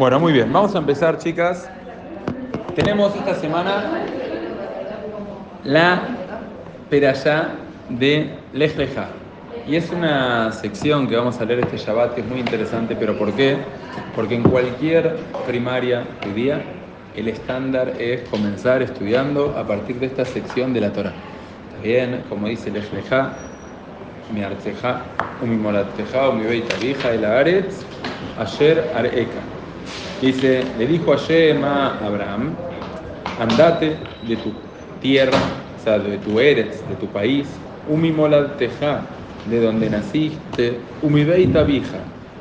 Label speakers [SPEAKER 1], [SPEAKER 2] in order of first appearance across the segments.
[SPEAKER 1] Bueno, muy bien, vamos a empezar, chicas. Tenemos esta semana la perashá de Lechá. Y es una sección que vamos a leer este Shabbat es muy interesante, pero ¿por qué? Porque en cualquier primaria judía el estándar es comenzar estudiando a partir de esta sección de la Torah. ¿Está bien? Como dice Lechá, mi arteja, umi molatteja, umi beita vija, el aretz, ayer areka. Dice, le dijo a Abraham, andate de tu tierra, o sea, de tu eres, de tu país, umi molatteja, de donde naciste, umi beita vija,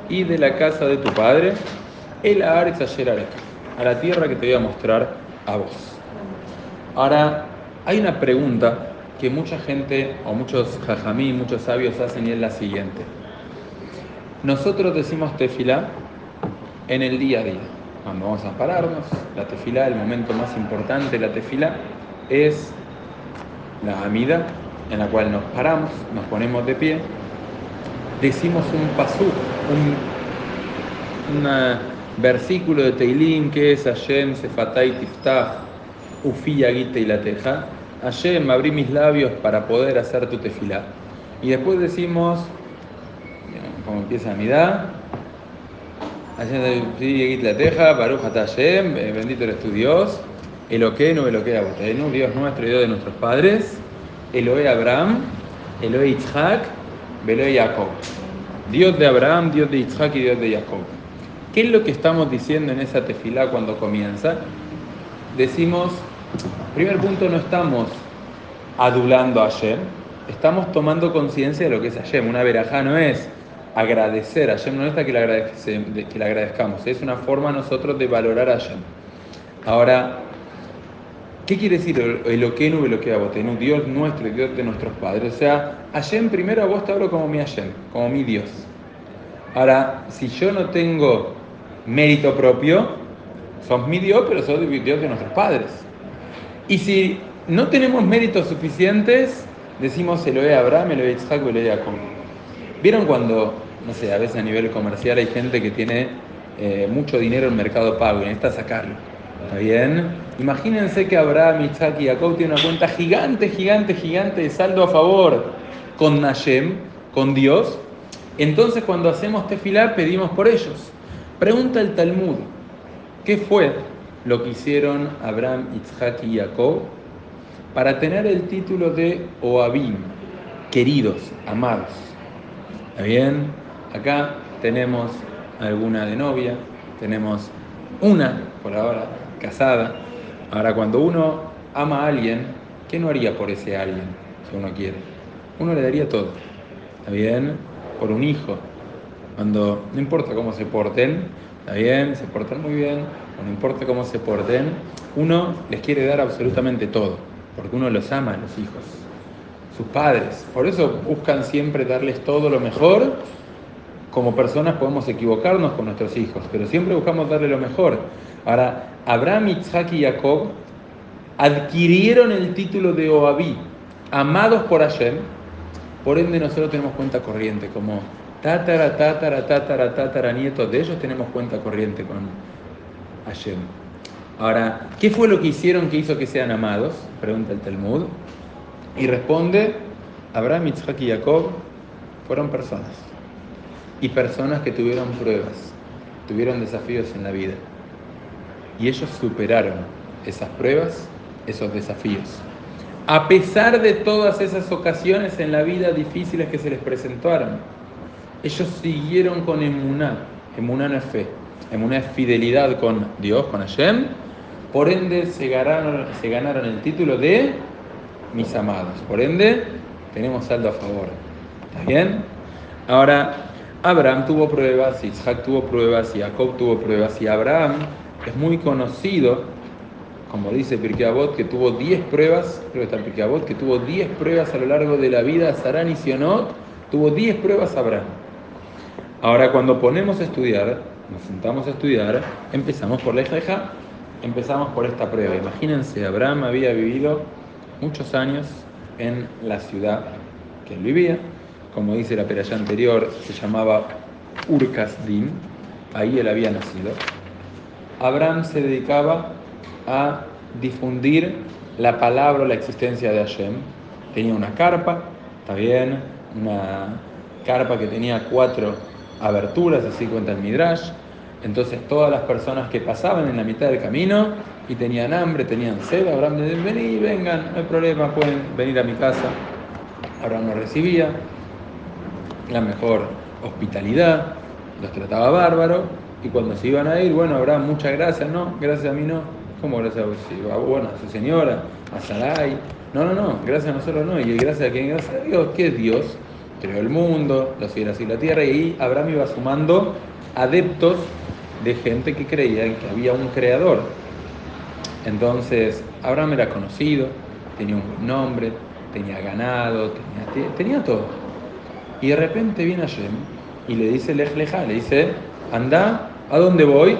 [SPEAKER 1] y de la casa de tu padre, el aretz ayer areka, a la tierra que te voy a mostrar a vos. Ahora, hay una pregunta que mucha gente o muchos jajamí, muchos sabios hacen y es la siguiente. Nosotros decimos tefilá en el día a día. Cuando vamos a pararnos, la tefilá, el momento más importante de la tefilá es la amida en la cual nos paramos, nos ponemos de pie, decimos un pasú, un versículo de Teilim que es Hashem Sefatay Tiftach, Ufiya Gita y la Teja, Hashem, abrí mis labios para poder hacer tu tefilá. Y después decimos, como empieza la teja, Baruch Hashem, bendito eres tu Dios, Eloqueno, Eloque Abotenu, Dios nuestro y Dios de nuestros padres, Eloe Abraham, Eloe Yitzhak, Eloe Jacob. Dios de Abraham, Dios de Yitzhak y Dios de Jacob. ¿Qué es lo que estamos diciendo en esa tefilá cuando comienza? Decimos, Primer punto, no estamos adulando a Hashem, estamos tomando conciencia de lo que es Hashem. Una verajá no es agradecer a Hashem, no es que le, agradezcamos, es una forma nosotros de valorar a Hashem. Ahora, ¿qué quiere decir el oquenu y lo que abotenu? Dios nuestro y Dios de nuestros padres. O sea, Hashem primero a vos te hablo como mi Hashem, como mi Dios. Ahora, si yo no tengo mérito propio, sos mi Dios, pero sos Dios de nuestros padres. Y si no tenemos méritos suficientes, decimos Eloé Abraham, Eloé Isaac, Eloé Jacob. ¿Vieron cuando, no sé, a veces a nivel comercial hay gente que tiene eh, mucho dinero en mercado pago y necesita sacarlo? ¿Está bien? Imagínense que Abraham, Isaac y Jacob tienen una cuenta gigante, gigante, gigante de saldo a favor con Nashem, con Dios. Entonces cuando hacemos tefilá pedimos por ellos. Pregunta el Talmud, ¿qué fue lo que hicieron Abraham, Isaac y Jacob para tener el título de Oabim, queridos, amados. ¿Está bien? Acá tenemos alguna de novia, tenemos una, por ahora, casada. Ahora, cuando uno ama a alguien, ¿qué no haría por ese alguien, si uno quiere? Uno le daría todo. ¿Está bien? Por un hijo. Cuando, no importa cómo se porten, ¿está bien? Se portan muy bien, no importa cómo se porten, uno les quiere dar absolutamente todo, porque uno los ama a los hijos, sus padres. Por eso buscan siempre darles todo lo mejor. Como personas podemos equivocarnos con nuestros hijos, pero siempre buscamos darle lo mejor. Ahora, Abraham, Isaac y Jacob adquirieron el título de Oabí, amados por Hashem, por ende nosotros tenemos cuenta corriente, como tatara, tatara, tatara, tatara, nietos de ellos tenemos cuenta corriente con, Hashem. Ahora, ¿qué fue lo que hicieron que hizo que sean amados? Pregunta el Talmud. Y responde, Abraham, Isaac y Jacob fueron personas. Y personas que tuvieron pruebas, tuvieron desafíos en la vida. Y ellos superaron esas pruebas, esos desafíos. A pesar de todas esas ocasiones en la vida difíciles que se les presentaron, ellos siguieron con emuná. Emuná no es fe en una fidelidad con Dios, con Hashem, por ende se ganaron el título de mis amados. Por ende, tenemos saldo a favor. ¿Está bien? Ahora, Abraham tuvo pruebas, Isaac tuvo pruebas, Jacob tuvo pruebas, y Abraham es muy conocido, como dice Pirkei Avot, que tuvo 10 pruebas, creo que está Pirkei Avot, que tuvo 10 pruebas a lo largo de la vida, Sarán y Sionot, tuvo 10 pruebas Abraham. Ahora, cuando ponemos a estudiar, nos sentamos a estudiar, empezamos por la hija, empezamos por esta prueba. Imagínense, Abraham había vivido muchos años en la ciudad que él vivía, como dice la peralla anterior, se llamaba Urkasdim, ahí él había nacido. Abraham se dedicaba a difundir la palabra, la existencia de Hashem. Tenía una carpa, está bien, una carpa que tenía cuatro aberturas, así cuenta el Midrash. Entonces todas las personas que pasaban en la mitad del camino y tenían hambre, tenían sed, Abraham le decía, vení, vengan, no hay problema, pueden venir a mi casa. Abraham los recibía, la mejor hospitalidad, los trataba bárbaro, y cuando se iban a ir, bueno, Abraham, muchas gracias, no, gracias a mí no, ¿cómo gracias a vos? bueno, a su señora, a Sarai, no, no, no, gracias a nosotros no, y gracias a quién, gracias a Dios, ¿qué es Dios? Creó el mundo, los cielos y la tierra, y ahí Abraham iba sumando adeptos de gente que creía en que había un creador. Entonces, Abraham era conocido, tenía un buen nombre, tenía ganado, tenía, tenía todo. Y de repente viene Hashem y le dice Lej Leja, le dice, anda, ¿a dónde voy?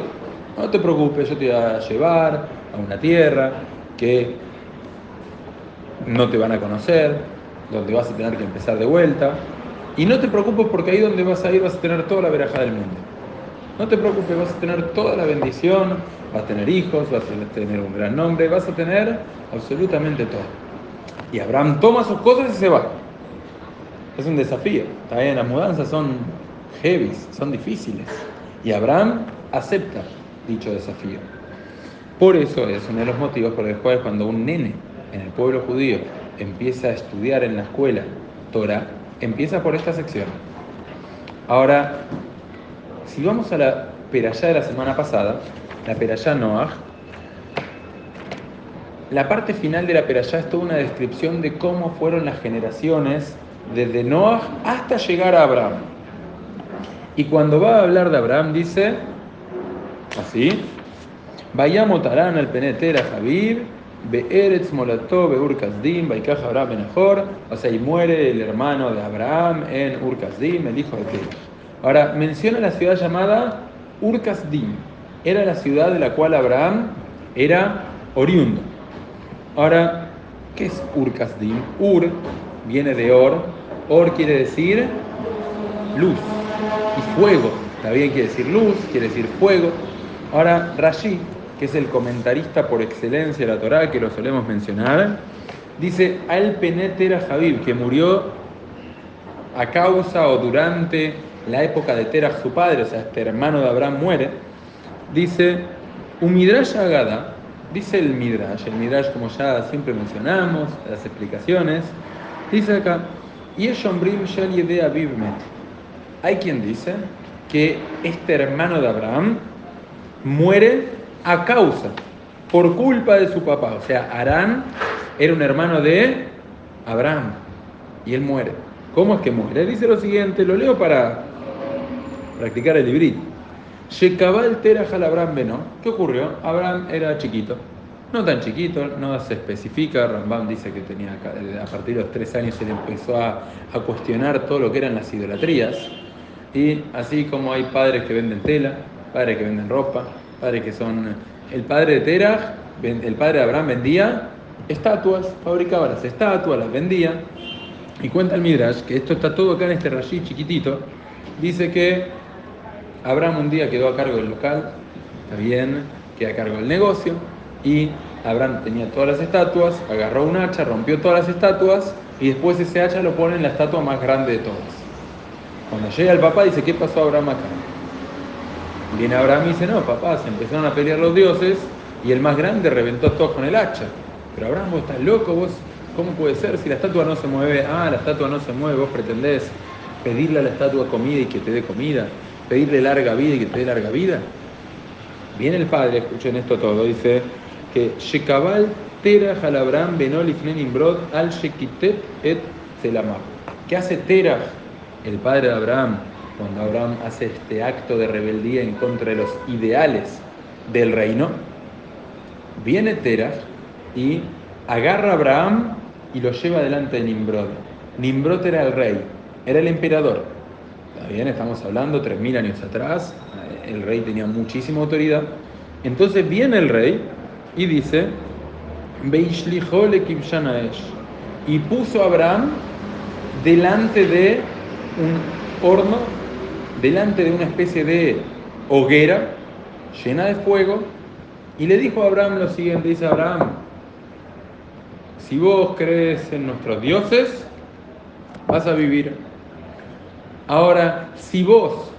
[SPEAKER 1] No te preocupes, yo te voy a llevar a una tierra que no te van a conocer, donde vas a tener que empezar de vuelta. Y no te preocupes porque ahí donde vas a ir vas a tener toda la veraja del mundo. No te preocupes, vas a tener toda la bendición, vas a tener hijos, vas a tener un gran nombre, vas a tener absolutamente todo. Y Abraham toma sus cosas y se va. Es un desafío. También las mudanzas son heavy, son difíciles. Y Abraham acepta dicho desafío. Por eso es uno de los motivos por los cuales cuando un nene en el pueblo judío empieza a estudiar en la escuela Torah, empieza por esta sección. Ahora, si vamos a la perayá de la semana pasada, la perayá Noach, la parte final de la perayá es toda una descripción de cómo fueron las generaciones desde Noach hasta llegar a Abraham. Y cuando va a hablar de Abraham dice, así, Vayamos Tarán al penetera Javib, Be'eretz Molató, Be'ur Kasdim, Abraham Benajor, o sea, y muere el hermano de Abraham en Ur el hijo de Terach. Ahora, menciona la ciudad llamada Ur era la ciudad de la cual Abraham era oriundo. Ahora, ¿qué es Ur Ur viene de Or, Or quiere decir luz y fuego. También quiere decir luz, quiere decir fuego. Ahora, Rashi, que es el comentarista por excelencia de la Torá, que lo solemos mencionar, dice Al Penetera Javib, que murió a causa o durante la época de Terach, su padre, o sea, este hermano de Abraham muere. Dice, un Agada, dice el Midrash, el Midrash como ya siempre mencionamos, las explicaciones, dice acá, Yeshombrim Yedea hay quien dice que este hermano de Abraham muere a causa, por culpa de su papá. O sea, Arán era un hermano de Abraham y él muere. ¿Cómo es que muere? Dice lo siguiente, lo leo para practicar el librit. Shekabal Terajal Abraham Beno. ¿Qué ocurrió? Abraham era chiquito. No tan chiquito, no se especifica. Rambam dice que tenía a partir de los tres años se le empezó a, a cuestionar todo lo que eran las idolatrías. Y así como hay padres que venden tela, padres que venden ropa, padres que son... El padre de Terach, el padre de Abraham vendía estatuas, fabricaba las estatuas, las vendía. Y cuenta el Midrash, que esto está todo acá en este rayí chiquitito, dice que Abraham un día quedó a cargo del local, está bien, queda a cargo del negocio, y Abraham tenía todas las estatuas, agarró un hacha, rompió todas las estatuas, y después ese hacha lo pone en la estatua más grande de todas. Cuando llega el papá dice, ¿qué pasó Abraham acá? Viene Abraham y dice, no, papá, se empezaron a pelear los dioses y el más grande reventó todo con el hacha. Pero Abraham, vos estás loco, vos, ¿cómo puede ser? Si la estatua no se mueve, ah, la estatua no se mueve, vos pretendés pedirle a la estatua comida y que te dé comida, pedirle larga vida y que te dé larga vida. Viene el padre, escuchen esto todo, dice que Shekabal benol imbrod al Shekitet et Selamah. ¿Qué hace Terah el padre de Abraham, cuando Abraham hace este acto de rebeldía en contra de los ideales del reino, viene Terah y agarra a Abraham y lo lleva delante de Nimrod. Nimrod era el rey, era el emperador. Bien, estamos hablando 3.000 años atrás, el rey tenía muchísima autoridad. Entonces viene el rey y dice, y puso a Abraham delante de un horno delante de una especie de hoguera llena de fuego, y le dijo a Abraham lo siguiente, dice Abraham, si vos crees en nuestros dioses, vas a vivir. Ahora, si vos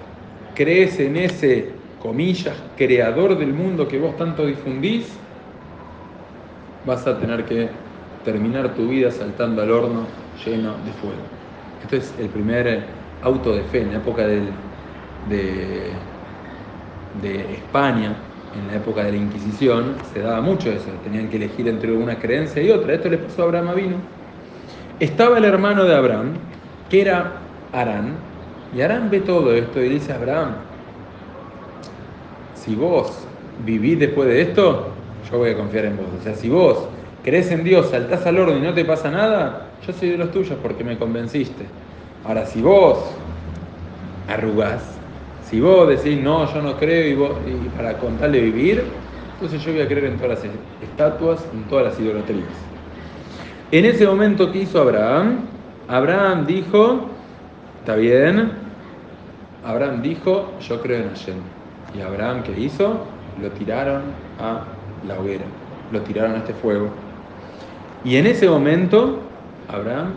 [SPEAKER 1] crees en ese, comillas, creador del mundo que vos tanto difundís, vas a tener que terminar tu vida saltando al horno lleno de fuego. Este es el primer auto de fe en la época de, de España, en la época de la Inquisición, se daba mucho eso, tenían que elegir entre una creencia y otra. Esto le pasó a Abraham Avino. Estaba el hermano de Abraham, que era Arán, y Arán ve todo esto y dice Abraham, si vos vivís después de esto, yo voy a confiar en vos. O sea, si vos crees en Dios, saltás al orden y no te pasa nada, yo soy de los tuyos porque me convenciste. Ahora, si vos arrugás, si vos decís, no, yo no creo y, vos, y para contarle vivir, entonces yo voy a creer en todas las estatuas, en todas las idolatrías. En ese momento, ¿qué hizo Abraham? Abraham dijo, está bien, Abraham dijo, yo creo en Hashem. Y Abraham, ¿qué hizo? Lo tiraron a la hoguera, lo tiraron a este fuego. Y en ese momento, Abraham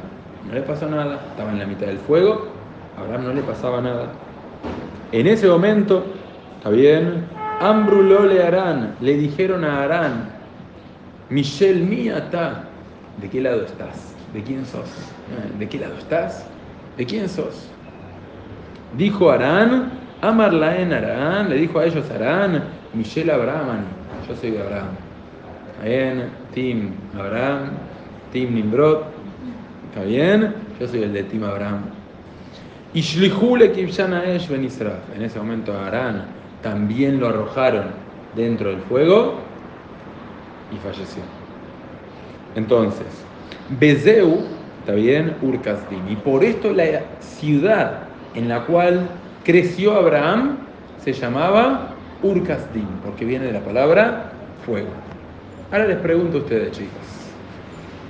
[SPEAKER 1] no le pasó nada, estaba en la mitad del fuego, Abraham no le pasaba nada. En ese momento, está bien, Ambrulo le harán, le dijeron a Arán, Michel Miata, ¿de qué lado estás? ¿De quién sos? ¿De qué lado estás? ¿De quién sos? Dijo Arán, Amarlaen Arán, le dijo a ellos Arán, Michel Abraham, yo soy de Abraham. Bien, Tim Abraham, Tim Nimrod, ¿está bien? Yo soy el de Tim Abraham. Y Shlihule Esh Ben En ese momento Arán también lo arrojaron dentro del fuego y falleció. Entonces, Bezeu, ¿está bien? Urkasdim. Y por esto la ciudad en la cual creció Abraham se llamaba Urkasdim, porque viene de la palabra fuego. Ahora les pregunto a ustedes, chicos.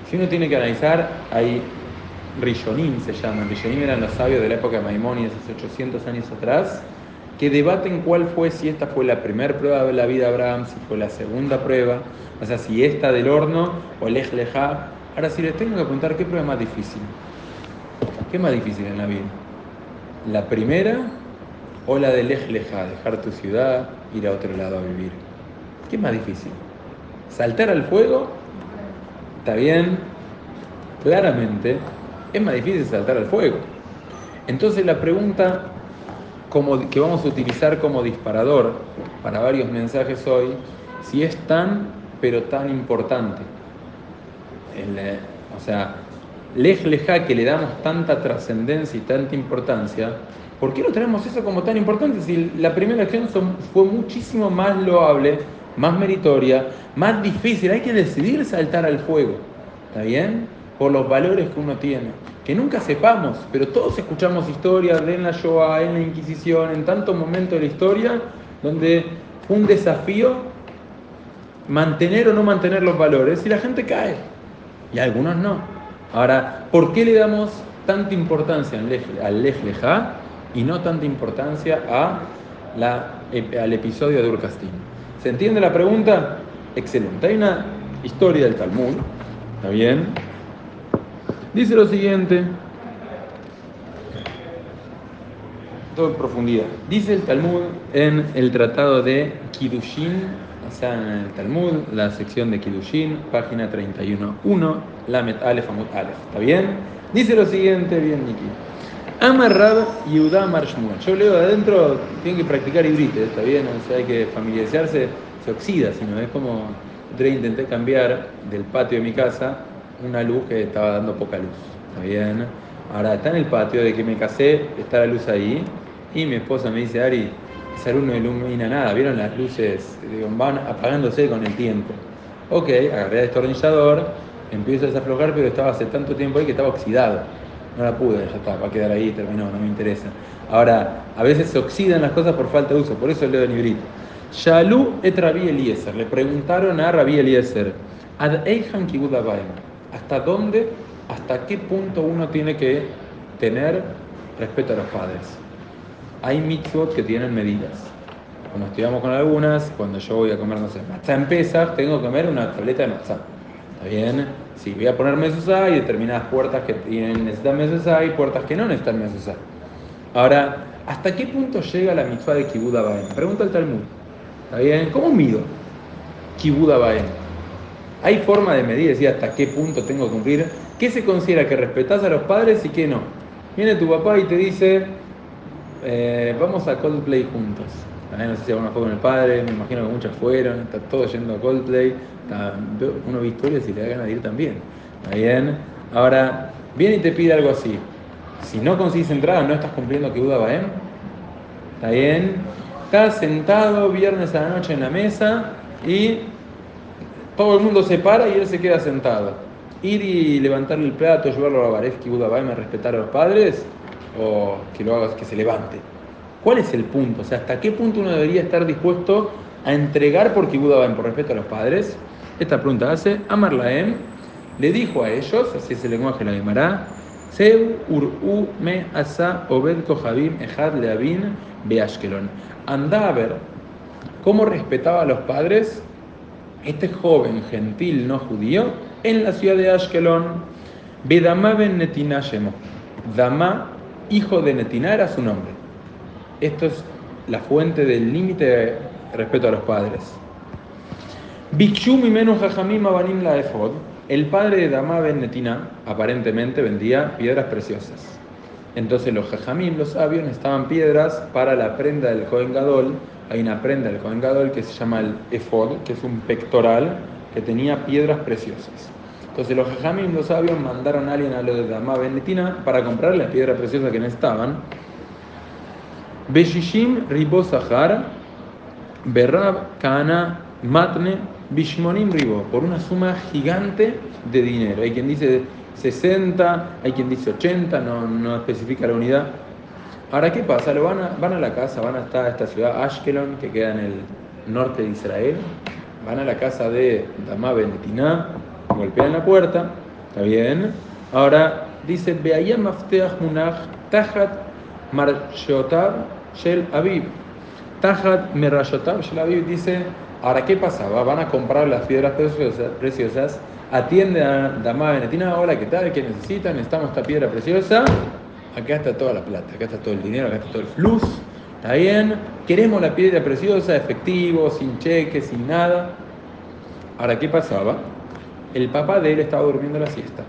[SPEAKER 1] Si uno tiene que analizar, hay Rishonim se llaman. Rishonim eran los sabios de la época de Maimónides, hace 800 años atrás, que debaten cuál fue, si esta fue la primera prueba de la vida de Abraham, si fue la segunda prueba, o sea, si esta del horno o el Ejleja. Ahora, si les tengo que preguntar, ¿qué prueba es más difícil? ¿Qué es más difícil en la vida? ¿La primera o la del Ejleja, dejar tu ciudad, ir a otro lado a vivir? ¿Qué es más difícil? ¿Saltar al fuego? ¿Está bien? Claramente es más difícil saltar al fuego. Entonces la pregunta como, que vamos a utilizar como disparador para varios mensajes hoy, si es tan, pero tan importante. O sea, lej leja que le damos tanta trascendencia y tanta importancia, ¿por qué no tenemos eso como tan importante si la primera acción fue muchísimo más loable, más meritoria, más difícil? Hay que decidir saltar al fuego, ¿está bien? Por los valores que uno tiene que nunca sepamos, pero todos escuchamos historias en la Shoah, en la Inquisición, en tantos momentos de la historia, donde fue un desafío mantener o no mantener los valores y la gente cae, y algunos no. Ahora, ¿por qué le damos tanta importancia al Lej y no tanta importancia al episodio de Urcastín? ¿Se entiende la pregunta? Excelente. Hay una historia del Talmud, ¿está bien? Dice lo siguiente, todo en profundidad. Dice el Talmud en el tratado de Kiddushin, en el Talmud, la sección de Kiddushin, página 31.1, Lamet Aleph Amut Aleph. ¿Está bien? Dice lo siguiente, bien, Niki. Amarrad Yehuda Marshmuel. Yo leo de adentro, tienen que practicar hibrite, ¿está bien? O sea, hay que familiarizarse, se oxida, sino es como. Yo intenté cambiar del patio de mi casa una luz que estaba dando poca luz. ¿Está bien? Ahora está en el patio de que me casé, está la luz ahí, y mi esposa me dice, Ari, esa luz no ilumina nada, ¿vieron las luces? van apagándose con el tiempo. Ok, agarré el destornillador, empiezo a desaflojar, pero estaba hace tanto tiempo ahí que estaba oxidado. No la pude, ya está, va a quedar ahí, terminó, no me interesa. Ahora, a veces se oxidan las cosas por falta de uso, por eso leo en librito. Shalú et Rabí Eliezer, le preguntaron a Rabí Eliezer, Ad Eihan hasta dónde, hasta qué punto uno tiene que tener respeto a los padres. Hay mitzvot que tienen medidas. como estudiamos con algunas, cuando yo voy a comer, no sé, matzá en Pesach, tengo que comer una tableta de matzá. ¿Está bien? Si voy a poner mezuzá y determinadas puertas que tienen, necesitan mezuzá y puertas que no necesitan mezuzá. Ahora, ¿hasta qué punto llega la mitzvah de Kibud Abaem? Pregunta el Talmud. ¿Está bien? ¿Cómo mido Kibud Abaem? ¿Hay forma de medir, decir, hasta qué punto tengo que cumplir? ¿Qué se considera que respetas a los padres y qué no? Viene tu papá y te dice, eh, vamos a Coldplay juntos. No sé si alguna fue con el padre, me imagino que muchas fueron, está todo yendo a Coldplay. uno ve historias y le da ganas de ir también. ¿Está bien? Ahora, viene y te pide algo así. Si no consigues entrada, no estás cumpliendo que Buda Baem. ¿Está bien? Estás sentado viernes a la noche en la mesa y todo el mundo se para y él se queda sentado. Ir y levantarle el plato, llevarlo a la Baref, que Buda Baem, a respetar a los padres, o que lo hagas que se levante. ¿Cuál es el punto? O sea, ¿hasta qué punto uno debería estar dispuesto a entregar por Kibbutz por respeto a los padres? Esta pregunta hace Amar Laem, le dijo a ellos, así es el lenguaje de la Gemara, Seu ur'u me asa obed kohabim ejad leavin beashkelon. Anda a ver cómo respetaba a los padres este joven gentil no judío en la ciudad de Ashkelon. Bedama ben Netina Dama, hijo de Netina, era su nombre. Esto es la fuente del límite de respeto a los padres. Bikshu menos jajamim abanim la. El padre de Damá ben aparentemente vendía piedras preciosas. Entonces los jajamim, los sabios, necesitaban piedras para la prenda del Kohen Gadol. Hay una prenda del Kohen Gadol que se llama el efod, que es un pectoral que tenía piedras preciosas. Entonces los jajamim, los sabios, mandaron a alguien a lo de Damá ben Netina para comprar las piedras preciosas que necesitaban. Beshishim ribo sahar, berrab kana matne bishmonim ribo, por una suma gigante de dinero. Hay quien dice 60, hay quien dice 80, no, no especifica la unidad. Ahora, ¿qué pasa? Lo van, a, van a la casa, van a estar a esta ciudad, Ashkelon, que queda en el norte de Israel, van a la casa de Damá Benetina, golpean la puerta, ¿está bien? Ahora dice, Beayam mafteach munach tajat Marshotab Shel Aviv. Tajat Merashotab Shel Aviv dice, ahora ¿qué pasaba? Van a comprar las piedras preciosas, atiende a Dama Benetina, hola, ¿qué tal? ¿Qué necesitan? Necesitamos esta piedra preciosa. Acá está toda la plata, acá está todo el dinero, acá está todo el flux. ¿Está bien? Queremos la piedra preciosa, efectivo, sin cheque, sin nada. Ahora, ¿qué pasaba? El papá de él estaba durmiendo la siesta.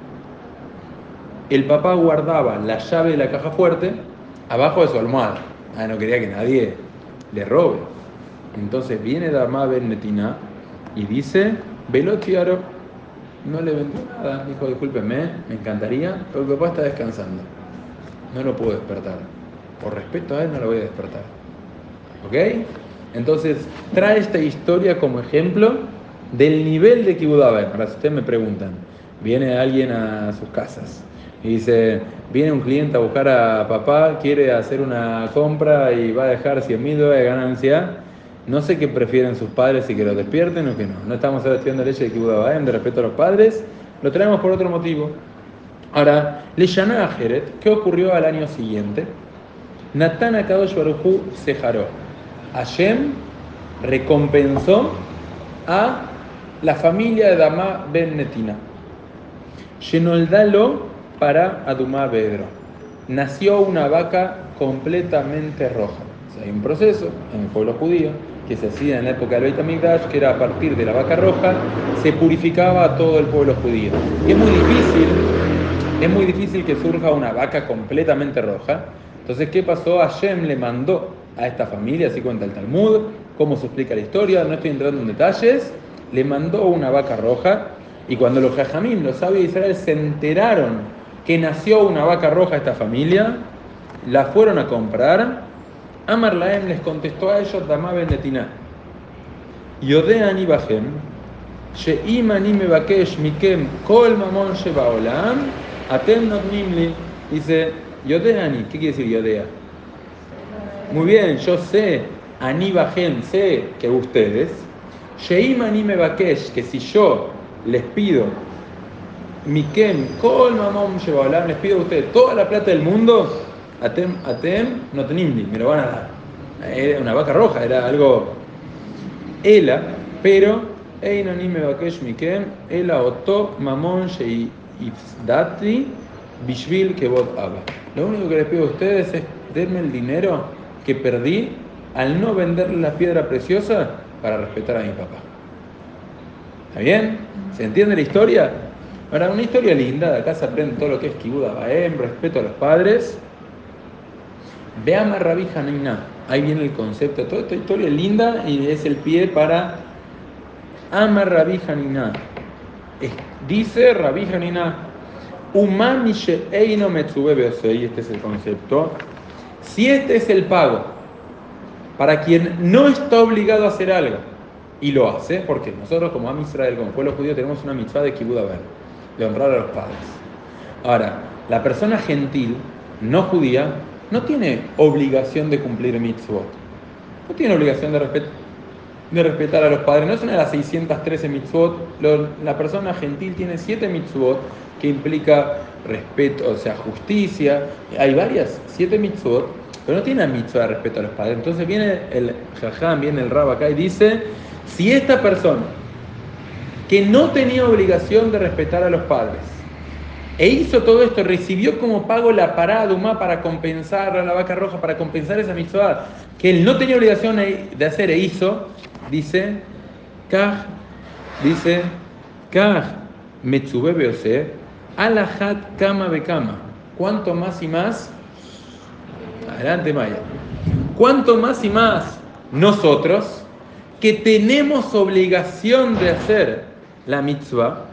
[SPEAKER 1] El papá guardaba la llave de la caja fuerte abajo de su almohada. Ah, no quería que nadie le robe. Entonces viene Dama Ben Netina y dice, Velotiaro no le vendió nada. Dijo, discúlpeme, me encantaría, pero el papá está descansando. No lo puedo despertar. Por respeto a él no lo voy a despertar. ¿Ok? Entonces, trae esta historia como ejemplo del nivel de Kibudaben. Ahora, si ustedes me preguntan, viene alguien a sus casas y dice, viene un cliente a buscar a papá, quiere hacer una compra y va a dejar 100 mil dólares de ganancia. No sé qué prefieren sus padres, si que lo despierten o que no. No estamos estudiando leche de Kibudabaem, de respeto a los padres. Lo traemos por otro motivo. Ahora, le a Jeret, ¿qué ocurrió al año siguiente? Natán Kadosh Baruchu se jaró. Hashem recompensó a la familia de Dama Ben Netina. Shenoldalo para Adumá Bedro. Nació una vaca completamente roja. hay un proceso en el pueblo judío que se hacía en la época del Beit HaMikdash, que era a partir de la vaca roja, se purificaba a todo el pueblo judío. Es muy difícil, es muy difícil que surja una vaca completamente roja. Entonces, ¿qué pasó? Hashem le mandó a esta familia, así cuenta el Talmud, cómo se explica la historia, no estoy entrando en detalles, le mandó una vaca roja, y cuando los jajamim, los sabios de Israel, se enteraron que nació una vaca roja esta familia, la fueron a comprar. Amar Laem les contestó a ellos, Damá Benetina, Yodean Ibahem, Sheim ani mebakesh mikem kol mamon olam, atem notnim Dice, Yodeani, ¿qué quiere decir Yodea? Muy bien, yo sé, ani bajem, sé que ustedes, Sheim ani mebakesh, que si yo les pido Mikem, Kol Mamón les pido a ustedes toda la plata del mundo, Atem, Atem, no tenimli, me lo van a dar. era una vaca roja, era algo ela, pero Einanim Mebakesh Mikem, ela oto mamon dati bishvil kebot abba. Lo único que les pido a ustedes es denme el dinero que perdí al no venderle la piedra preciosa para respetar a mi papá. ¿Está bien? ¿Se entiende la historia? Ahora, una historia linda, de acá se aprende todo lo que es Kibuda respeto a los padres. Veamos a Rabbi Hanina, ahí viene el concepto, toda esta historia linda y es el pie para Amar Rabbi Hanina. Dice Rabbi Hanina, Umami Eino y este es el concepto. Si este es el pago para quien no está obligado a hacer algo y lo hace, porque nosotros como Am Israel, como pueblo judío, tenemos una mitzvah de Kibbutz de honrar a los padres. Ahora, la persona gentil, no judía, no tiene obligación de cumplir mitzvot. No tiene obligación de, de respetar a los padres. No es una de las 613 mitzvot. la persona gentil tiene 7 mitzvot que implica respeto, o sea, justicia. Hay varias, 7 mitzvot, pero no tiene mitzvah de respeto a los padres. Entonces viene el jajam, viene el rab acá y dice, si esta persona que no tenía obligación de respetar a los padres, e hizo todo esto, recibió como pago la parada humá para compensar a la vaca roja, para compensar esa mitzvah que él no tenía obligación de hacer e hizo, dice, Kaj, dice, Kaj, Metzube Alahat Kama Bekama. Cuanto más y más, adelante Maya, cuanto más y más nosotros, que tenemos obligación de hacer la mitzvah,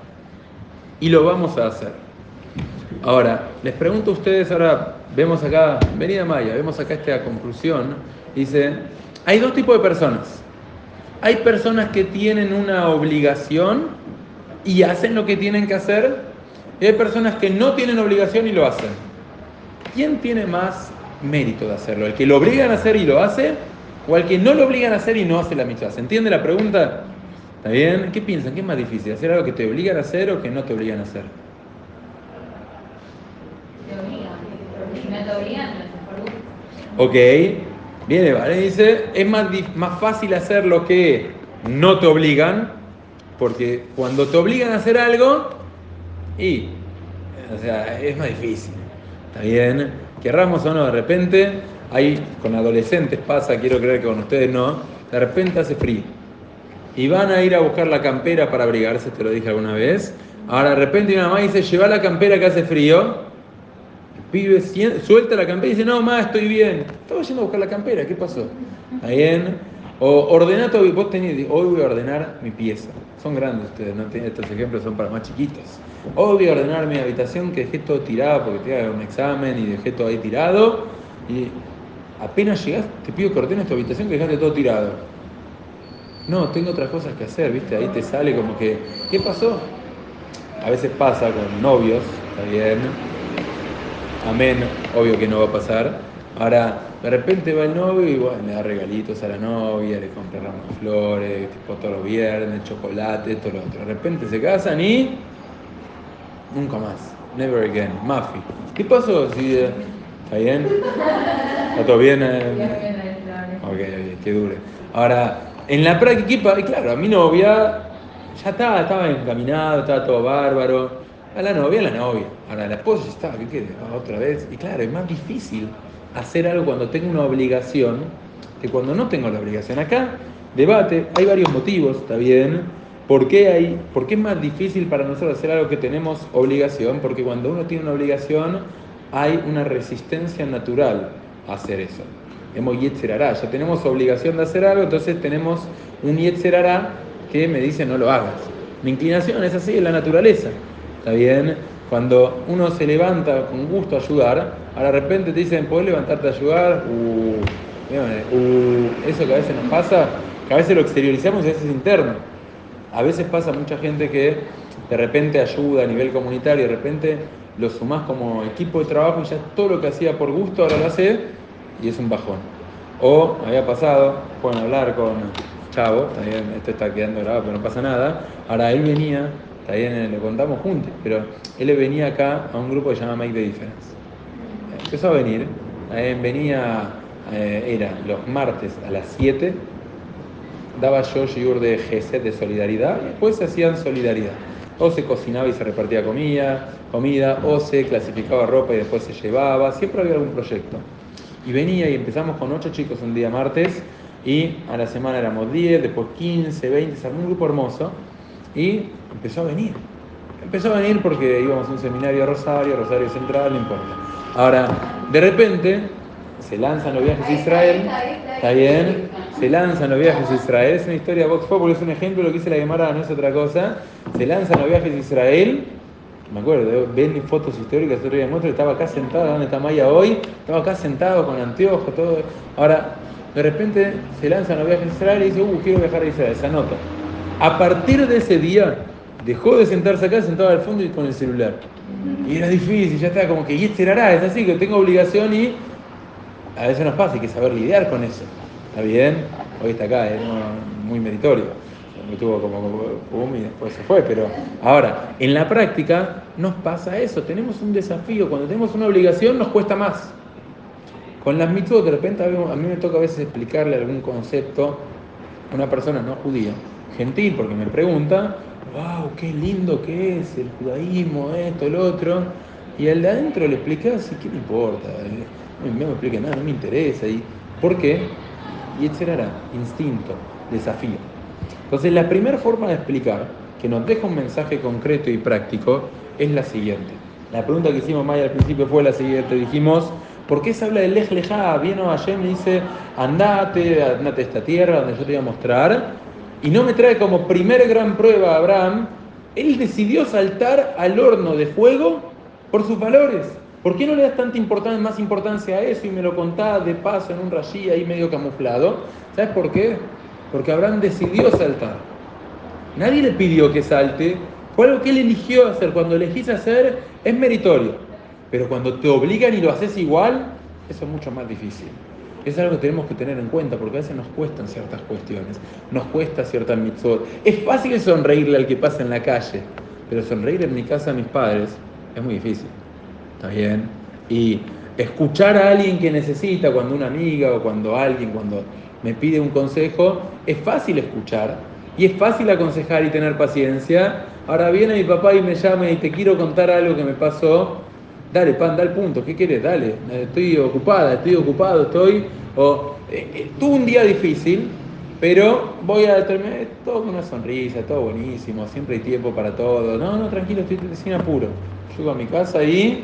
[SPEAKER 1] y lo vamos a hacer. Ahora, les pregunto a ustedes, ahora vemos acá, venida Maya, vemos acá esta conclusión, dice, hay dos tipos de personas. Hay personas que tienen una obligación y hacen lo que tienen que hacer, y hay personas que no tienen obligación y lo hacen. ¿Quién tiene más mérito de hacerlo? ¿El que lo obligan a hacer y lo hace? ¿O el que no lo obligan a hacer y no hace la mitzvah? ¿Se entiende la pregunta? ¿Está bien? ¿Qué piensan? ¿Qué es más difícil? ¿Hacer algo que te obligan a hacer o que no te obligan a hacer? Ok, viene, ¿vale? Dice, es más, más fácil hacer lo que no te obligan, porque cuando te obligan a hacer algo, y, o sea, es más difícil. ¿Está bien? Querramos o no, de repente, ahí con adolescentes pasa, quiero creer que con ustedes no, de repente hace frío. Y van a ir a buscar la campera para abrigarse, te lo dije alguna vez. Ahora de repente una mamá dice, lleva la campera que hace frío pibe suelta la campera y dice, no, más estoy bien. Estaba yendo a buscar la campera, ¿qué pasó? ¿Está bien? O ordena todo, vos tenés, hoy voy a ordenar mi pieza. Son grandes ustedes, ¿no? estos ejemplos son para más chiquitos. A ordenar mi habitación que dejé todo tirado porque tenía un examen y dejé todo ahí tirado. Y apenas llegas, te pido que ordenes tu habitación que dejaste todo tirado. No, tengo otras cosas que hacer, ¿viste? Ahí te sale como que, ¿qué pasó? A veces pasa con novios, está bien amén, obvio que no va a pasar. Ahora, de repente va el novio y bueno, le da regalitos a la novia, le compra ramos de flores, tipo todos los viernes, chocolate, todo lo otro. De repente se casan y nunca más. Never again. Mafi. ¿Qué pasó? Si, eh, ¿Está bien? ¿Está todo bien? Eh? Ok, que dure. Ahora, en la práctica, y claro, a mi novia ya estaba, estaba encaminado, estaba todo bárbaro a la novia, a la novia. Ahora la esposa está, ¿qué quiere? Ah, otra vez. Y claro, es más difícil hacer algo cuando tengo una obligación que cuando no tengo la obligación. Acá, debate, hay varios motivos, está bien. ¿Por qué, hay, ¿Por qué es más difícil para nosotros hacer algo que tenemos obligación? Porque cuando uno tiene una obligación, hay una resistencia natural a hacer eso. Hemos yetzerará, ya tenemos obligación de hacer algo, entonces tenemos un yetzerará que me dice no lo hagas. Mi inclinación es así, es la naturaleza. ¿Está bien? Cuando uno se levanta con gusto a ayudar, a de repente te dicen, ¿puedes levantarte a ayudar? Uh, uh, eso que a veces nos pasa, que a veces lo exteriorizamos y a veces es interno. A veces pasa mucha gente que de repente ayuda a nivel comunitario, de repente lo sumás como equipo de trabajo y ya todo lo que hacía por gusto ahora lo hace y es un bajón. O había pasado, pueden hablar con Chavo, también esto está quedando grabado, pero no pasa nada. Ahora él venía también le contamos juntos, pero él venía acá a un grupo que se llama Make the Difference. Empezó a venir, venía eh, era los martes a las 7, daba yo shiur de Gesed, de solidaridad, y después se hacían solidaridad. O se cocinaba y se repartía comida, comida, o se clasificaba ropa y después se llevaba, siempre había algún proyecto. Y venía y empezamos con 8 chicos un día martes, y a la semana éramos 10, después 15, 20, se armó un grupo hermoso, y empezó a venir. Empezó a venir porque íbamos a un seminario a Rosario, Rosario Central, no importa. Ahora, de repente, se lanzan los viajes a Israel, ¿está bien? Se lanzan los viajes a Israel, es una historia de Vox Populi, es un ejemplo, lo que hice la Gemara no es otra cosa. Se lanzan los viajes a Israel, me acuerdo, ven fotos históricas, otro día muestro, estaba acá sentado, ¿dónde está Maya hoy? Estaba acá sentado con anteojos, todo. Ahora, de repente se lanzan los viajes a Israel y dice, uh, quiero viajar a Israel, se anota. A partir de ese día, dejó de sentarse acá, sentado al fondo y con el celular. Y era difícil, ya estaba como que, y este es así, que tengo obligación y a veces nos pasa, hay que saber lidiar con eso. ¿Está bien? Hoy está acá, es muy meritorio. Me tuvo como pum y después se fue. Pero ahora, en la práctica nos pasa eso. Tenemos un desafío. Cuando tenemos una obligación nos cuesta más. Con las mitzvot, de repente a mí me toca a veces explicarle algún concepto a una persona no judía, gentil, porque me pregunta, wow, qué lindo que es el judaísmo, esto, el otro. Y al de adentro le expliqué así, ¿qué le importa? No me explique nada, no me interesa. ¿Y ¿Por qué? Y etcétera, instinto, desafío. Entonces, la primera forma de explicar, que nos deja un mensaje concreto y práctico, es la siguiente. La pregunta que hicimos Maya al principio fue la siguiente. Dijimos, ¿por qué se habla de Lej Lejá? Viene Hashem y dice, andate, andate a esta tierra donde yo te voy a mostrar y no me trae como primer gran prueba a Abraham, él decidió saltar al horno de fuego por sus valores. ¿Por qué no le das tanta importancia, más importancia a eso y me lo contás de paso en un rayí ahí medio camuflado? ¿Sabes por qué? Porque Abraham decidió saltar. Nadie le pidió que salte, fue algo que él eligió hacer. Cuando elegís hacer es meritorio, pero cuando te obligan y lo haces igual, eso es mucho más difícil. Es algo que tenemos que tener en cuenta porque a veces nos cuestan ciertas cuestiones, nos cuesta cierta mitzvot. Es fácil sonreírle al que pasa en la calle, pero sonreír en mi casa a mis padres es muy difícil. ¿Está bien? Y escuchar a alguien que necesita, cuando una amiga o cuando alguien, cuando me pide un consejo, es fácil escuchar y es fácil aconsejar y tener paciencia. Ahora viene mi papá y me llama y te quiero contar algo que me pasó Dale, pan, da el punto, ¿qué quieres? Dale, estoy ocupada, estoy ocupado, estoy. O, eh, eh, tuve un día difícil, pero voy a terminar todo con una sonrisa, todo buenísimo, siempre hay tiempo para todo. No, no, tranquilo, estoy sin apuro. Llego a mi casa y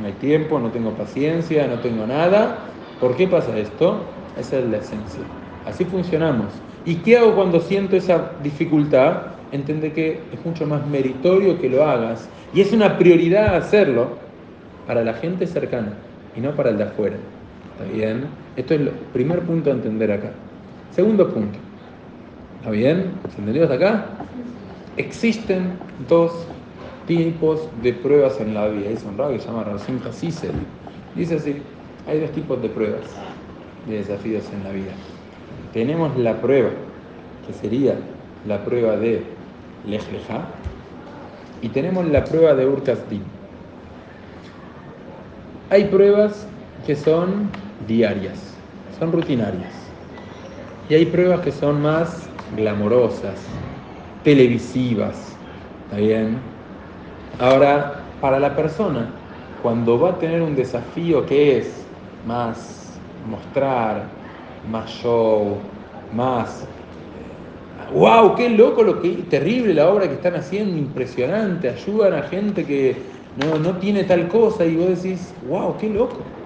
[SPEAKER 1] no hay tiempo, no tengo paciencia, no tengo nada. ¿Por qué pasa esto? Esa es la esencia. Así funcionamos. ¿Y qué hago cuando siento esa dificultad? Entiende que es mucho más meritorio que lo hagas. Y es una prioridad hacerlo para la gente cercana y no para el de afuera. ¿Está bien? Esto es el primer punto a entender acá. Segundo punto. ¿Está bien? ¿Se entendió hasta acá? Existen dos tipos de pruebas en la vida. Es un raro que se llama Rasim Hassisel. Dice así, hay dos tipos de pruebas, de desafíos en la vida. Tenemos la prueba, que sería la prueba de Lej y tenemos la prueba de Urkasdim. Hay pruebas que son diarias, son rutinarias. Y hay pruebas que son más glamorosas, televisivas. ¿Está bien? Ahora, para la persona, cuando va a tener un desafío que es más mostrar, más show, más wow, qué loco lo que terrible la obra que están haciendo, impresionante, ayudan a gente que no, no tiene tal cosa y vos decís, wow, qué loco.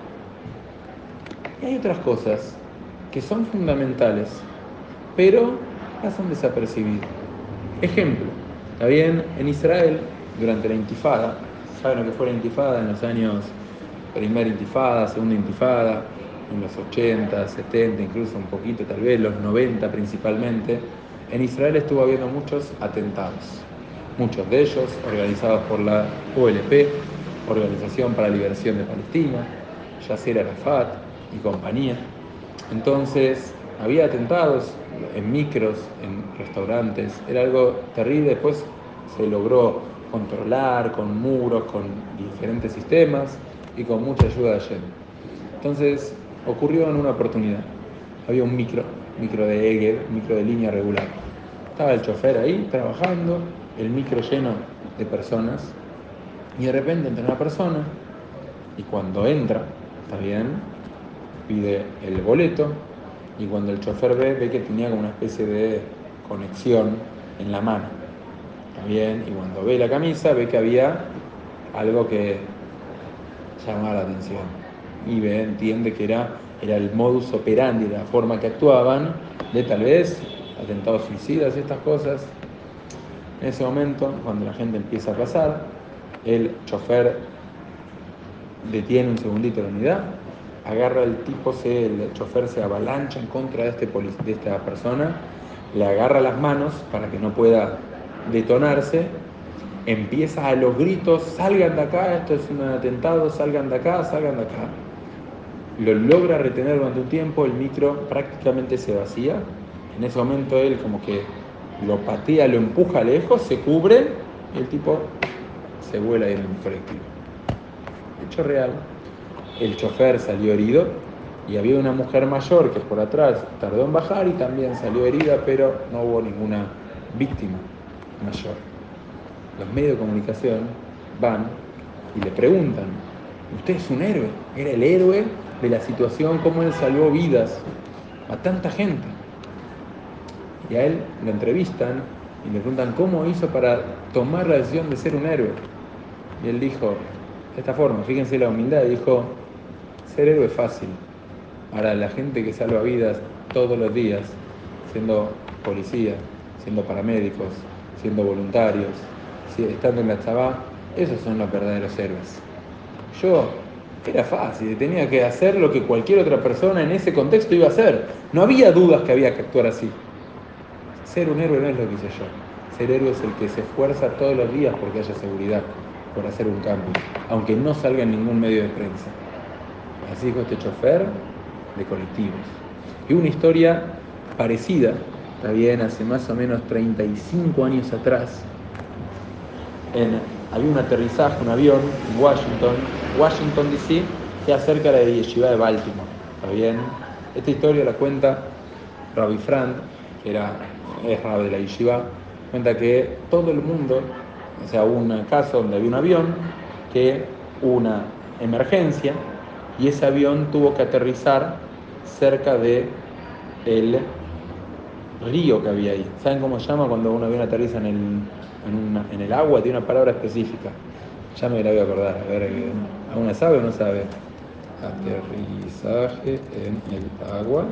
[SPEAKER 1] Y hay otras cosas que son fundamentales, pero pasan desapercibidas. Ejemplo, está bien, en Israel, durante la intifada, ¿saben lo que fue la intifada en los años, primera intifada, segunda intifada, en los 80, 70, incluso un poquito, tal vez los 90 principalmente, en Israel estuvo habiendo muchos atentados. Muchos de ellos organizados por la OLP, Organización para la Liberación de Palestina, Yasser Arafat y compañía. Entonces, había atentados en micros, en restaurantes, era algo terrible, después se logró controlar con muros, con diferentes sistemas y con mucha ayuda de gente. Entonces, ocurrió en una oportunidad. Había un micro, micro de Eger, micro de línea regular. Estaba el chofer ahí trabajando, el micro lleno de personas, y de repente entra una persona, y cuando entra, está bien, pide el boleto, y cuando el chofer ve, ve que tenía como una especie de conexión en la mano. Bien, y cuando ve la camisa, ve que había algo que llamaba la atención. Y ve, entiende que era, era el modus operandi, la forma que actuaban de tal vez atentados suicidas y estas cosas. En ese momento, cuando la gente empieza a pasar, el chofer detiene un segundito la unidad, agarra al tipo, se, el chofer se avalancha en contra de, este de esta persona, le agarra las manos para que no pueda detonarse, empieza a los gritos, salgan de acá, esto es un atentado, salgan de acá, salgan de acá. Lo logra retener durante un tiempo, el micro prácticamente se vacía, en ese momento él como que lo patea, lo empuja lejos, se cubre y el tipo se vuela en el colectivo. Hecho real, el chofer salió herido y había una mujer mayor que por atrás tardó en bajar y también salió herida, pero no hubo ninguna víctima mayor. Los medios de comunicación van y le preguntan, usted es un héroe, era el héroe de la situación, cómo él salvó vidas a tanta gente. Y a él lo entrevistan y le preguntan cómo hizo para tomar la decisión de ser un héroe. Y él dijo, de esta forma, fíjense la humildad, dijo, ser héroe es fácil. Ahora, la gente que salva vidas todos los días, siendo policía, siendo paramédicos, siendo voluntarios, estando en la chabá, esos son los verdaderos héroes. Yo era fácil, tenía que hacer lo que cualquier otra persona en ese contexto iba a hacer. No había dudas que había que actuar así. Ser un héroe no es lo que hice yo. Ser héroe es el que se esfuerza todos los días porque haya seguridad, por hacer un cambio, aunque no salga en ningún medio de prensa. Así dijo este chofer de colectivos. Y una historia parecida, está bien, hace más o menos 35 años atrás, había un aterrizaje, un avión en Washington, Washington DC, que acerca de la yeshiva de Baltimore. ¿Está? Esta historia la cuenta Rabbi Frank, que era, es Rabbi de la yeshiva, cuenta que todo el mundo, o sea, hubo un caso donde había un avión, que una emergencia, y ese avión tuvo que aterrizar cerca de el río que había ahí. ¿Saben cómo se llama cuando un avión aterriza en el, en, el agua? Tiene una palabra específica. Ya me la voy a acordar. A ver, eh, ¿alguna sabe o no sabe? Aterrizaje en el agua.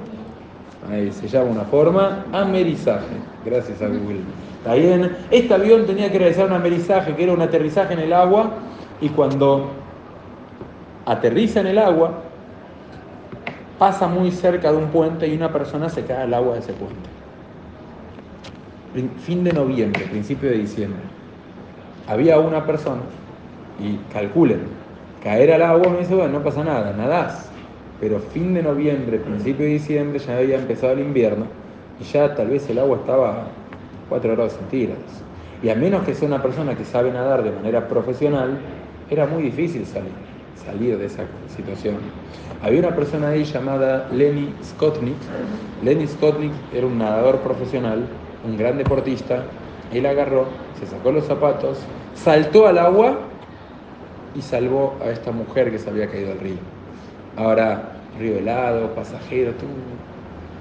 [SPEAKER 1] Ahí se llama una forma, amerizaje. Gracias a Google. ¿Está bien? Este avión tenía que realizar un amerizaje, que era un aterrizaje en el agua, y cuando aterriza en el agua, pasa muy cerca de un puente y una persona se cae al agua de ese puente. Fin de noviembre, principio de diciembre. Había una persona, y calculen, caer al agua, me dice, bueno, no pasa nada, nadás. Pero fin de noviembre, principio de diciembre, ya había empezado el invierno y ya tal vez el agua estaba a 4 grados centígrados. Y a menos que sea una persona que sabe nadar de manera profesional, era muy difícil salir salir de esa situación. Había una persona ahí llamada Lenny Skotnik. Lenny Skotnik era un nadador profesional, un gran deportista. Él agarró, se sacó los zapatos, saltó al agua y salvó a esta mujer que se había caído al río. Ahora, río helado, pasajero,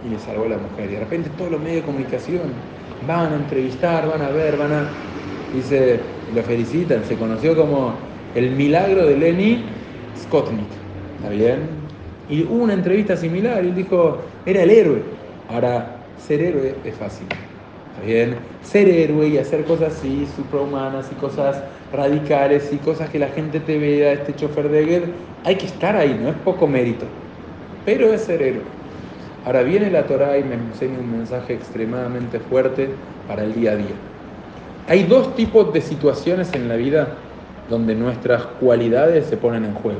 [SPEAKER 1] y le salvó a la mujer. Y de repente todos los medios de comunicación van a entrevistar, van a ver, van a... Dice, lo felicitan, se conoció como el milagro de Lenny Skotnik, ¿está bien? Y hubo una entrevista similar él dijo, era el héroe. Ahora, ser héroe es fácil, ¿está bien? Ser héroe y hacer cosas así, suprahumanas y cosas radicales y cosas que la gente te vea, este chofer de guerra, hay que estar ahí, no es poco mérito, pero es ser héroe. Ahora viene la Torah y me enseña un mensaje extremadamente fuerte para el día a día. Hay dos tipos de situaciones en la vida donde nuestras cualidades se ponen en juego.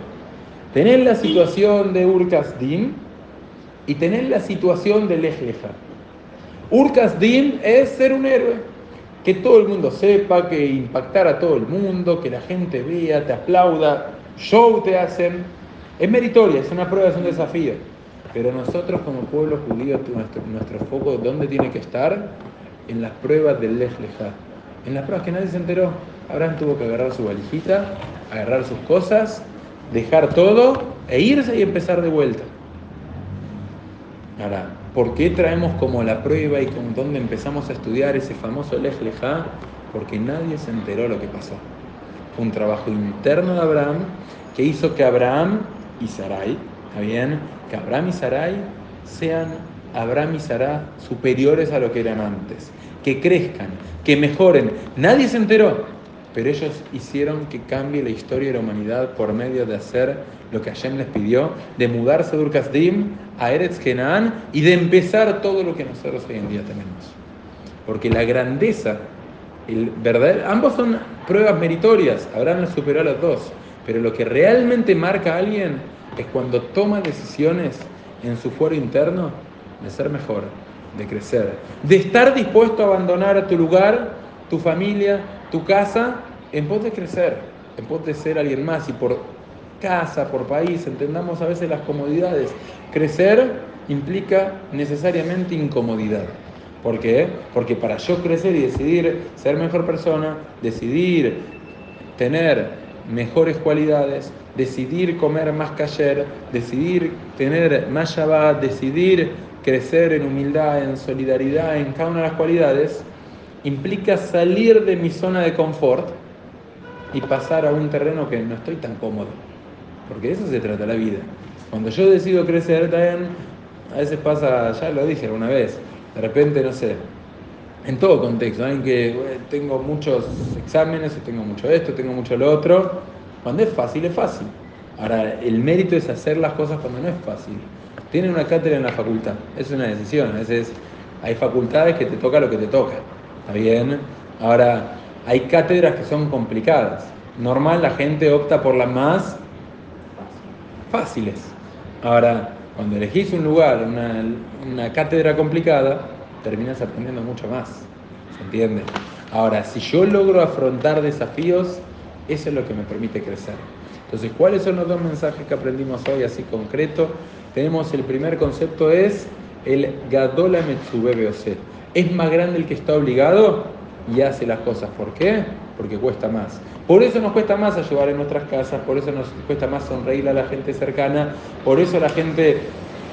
[SPEAKER 1] Tener la situación de Urkasdim y tener la situación de Lejleja. Urkasdim es ser un héroe, que todo el mundo sepa, que impactar a todo el mundo, que la gente vea, te aplauda, show te hacen. Es meritoria, es una prueba, es un desafío. Pero nosotros como pueblo judío, nuestro, nuestro foco, ¿dónde tiene que estar? En las pruebas del Lej Lejá. En las pruebas que nadie se enteró. Abraham tuvo que agarrar su valijita, agarrar sus cosas, dejar todo e irse y empezar de vuelta. Ahora, ¿por qué traemos como la prueba y con dónde empezamos a estudiar ese famoso Lej Lejá? Porque nadie se enteró lo que pasó. Fue un trabajo interno de Abraham que hizo que Abraham y Sarai, ¿está bien? Que Abraham y Sarai sean Abraham y Sarai superiores a lo que eran antes, que crezcan, que mejoren. Nadie se enteró, pero ellos hicieron que cambie la historia de la humanidad por medio de hacer lo que Hashem les pidió, de mudarse de Urkazdim a Eretz Kenan y de empezar todo lo que nosotros hoy en día tenemos. Porque la grandeza, el verdadero, ambos son pruebas meritorias, Abraham superó a los dos, pero lo que realmente marca a alguien es cuando toma decisiones en su fuero interno de ser mejor, de crecer, de estar dispuesto a abandonar tu lugar, tu familia, tu casa, en pos de crecer, en pos de ser alguien más y por casa, por país, entendamos a veces las comodidades. Crecer implica necesariamente incomodidad. ¿Por qué? Porque para yo crecer y decidir ser mejor persona, decidir tener mejores cualidades, decidir comer más cayer, decidir tener más Shabbat, decidir crecer en humildad, en solidaridad, en cada una de las cualidades, implica salir de mi zona de confort y pasar a un terreno que no estoy tan cómodo. Porque de eso se trata la vida. Cuando yo decido crecer, también a veces pasa, ya lo dije alguna vez, de repente, no sé, en todo contexto, en que tengo muchos exámenes, tengo mucho esto, tengo mucho lo otro. Cuando es fácil, es fácil. Ahora, el mérito es hacer las cosas cuando no es fácil. Tienen una cátedra en la facultad, es una decisión. A veces hay facultades que te toca lo que te toca. ¿Está bien? Ahora, hay cátedras que son complicadas. Normal, la gente opta por las más fáciles. Ahora, cuando elegís un lugar, una, una cátedra complicada, terminas aprendiendo mucho más. ¿Se entiende? Ahora, si yo logro afrontar desafíos, eso es lo que me permite crecer. Entonces, ¿cuáles son los dos mensajes que aprendimos hoy así concreto? Tenemos el primer concepto es el Gadola Metsube Es más grande el que está obligado y hace las cosas. ¿Por qué? Porque cuesta más. Por eso nos cuesta más ayudar en nuestras casas, por eso nos cuesta más sonreír a la gente cercana, por eso a la gente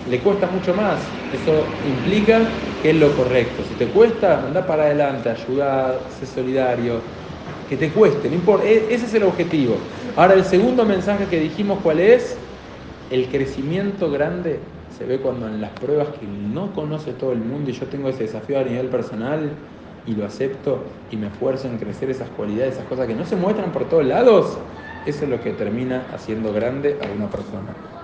[SPEAKER 1] le cuesta mucho más. Eso implica que es lo correcto. Si te cuesta, anda para adelante, ayuda, sé solidario, que te cueste, no importa. E-, ese es el objetivo. Ahora, el segundo mensaje que dijimos, ¿cuál es? El crecimiento grande se ve cuando en las pruebas que no conoce todo el mundo y yo tengo ese desafío a nivel personal y lo acepto y me esfuerzo en crecer esas cualidades, esas cosas que no se muestran por todos lados, eso es lo que termina haciendo grande a una persona.